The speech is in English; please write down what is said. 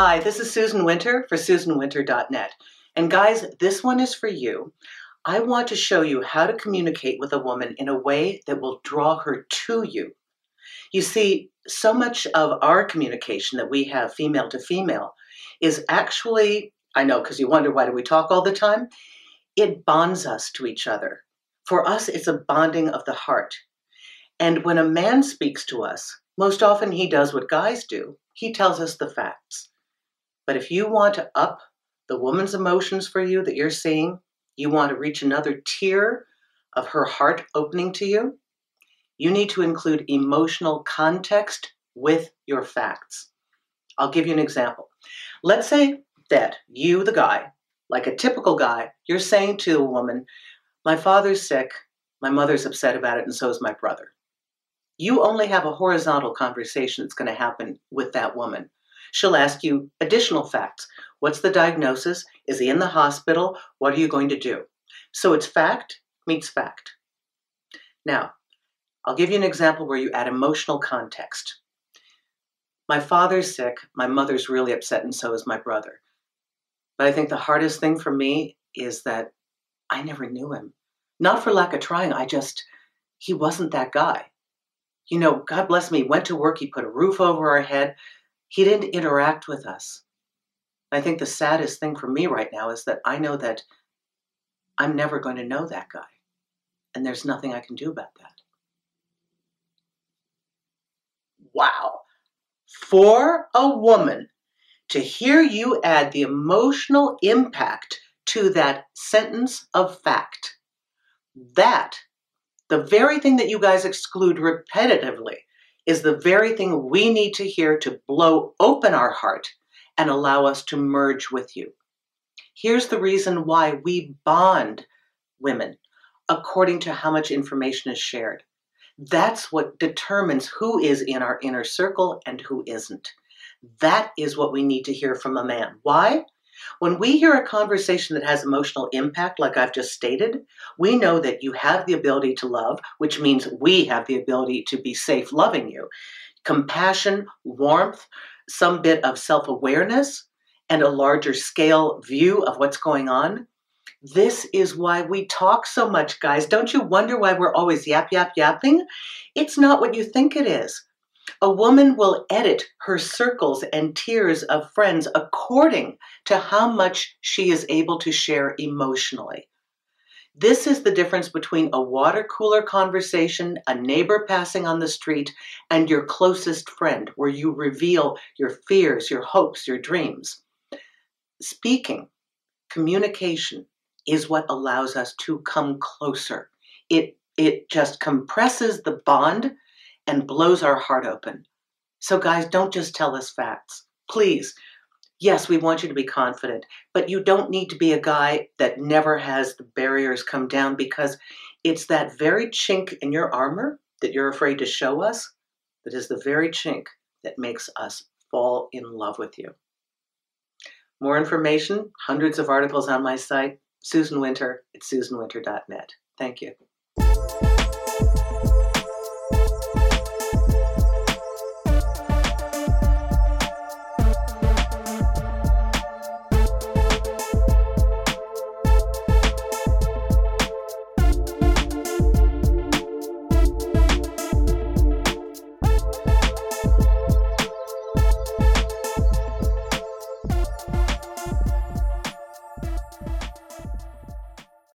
Hi, this is Susan Winter for SusanWinter.net. And guys, this one is for you. I want to show you how to communicate with a woman in a way that will draw her to you. You see, so much of our communication that we have female to female is actually, I know, because you wonder why do we talk all the time? It bonds us to each other. For us, it's a bonding of the heart. And when a man speaks to us, most often he does what guys do. He tells us the facts. But if you want to up the woman's emotions for you that you're seeing, you want to reach another tier of her heart opening to you, you need to include emotional context with your facts. I'll give you an example. Let's say that you, the guy, like a typical guy, you're saying to a woman, My father's sick, my mother's upset about it, and so is my brother. You only have a horizontal conversation that's going to happen with that woman. She'll ask you additional facts. What's the diagnosis? Is he in the hospital? What are you going to do? So it's fact meets fact. Now, I'll give you an example where you add emotional context. My father's sick, my mother's really upset, and so is my brother. But I think the hardest thing for me is that I never knew him. Not for lack of trying, I just, he wasn't that guy. You know, God bless me, went to work, he put a roof over our head, he didn't interact with us. I think the saddest thing for me right now is that I know that I'm never going to know that guy. And there's nothing I can do about that. Wow. For a woman to hear you add the emotional impact to that sentence of fact, that, the very thing that you guys exclude repetitively, is the very thing we need to hear to blow open our heart and allow us to merge with you. Here's the reason why we bond women according to how much information is shared. That's what determines who is in our inner circle and who isn't. That is what we need to hear from a man. Why? When we hear a conversation that has emotional impact, like I've just stated, we know that you have the ability to love, which means we have the ability to be safe loving you. Compassion, warmth, some bit of self awareness, and a larger scale view of what's going on. This is why we talk so much, guys. Don't you wonder why we're always yap, yap, yapping? It's not what you think it is. A woman will edit her circles and tiers of friends according to how much she is able to share emotionally. This is the difference between a water cooler conversation, a neighbor passing on the street, and your closest friend, where you reveal your fears, your hopes, your dreams. Speaking, communication, is what allows us to come closer. It, it just compresses the bond and blows our heart open. So, guys, don't just tell us facts. Please, yes, we want you to be confident, but you don't need to be a guy that never has the barriers come down because it's that very chink in your armor that you're afraid to show us that is the very chink that makes us fall in love with you. More information, hundreds of articles on my site, Susan Winter at susanwinter.net. Thank you.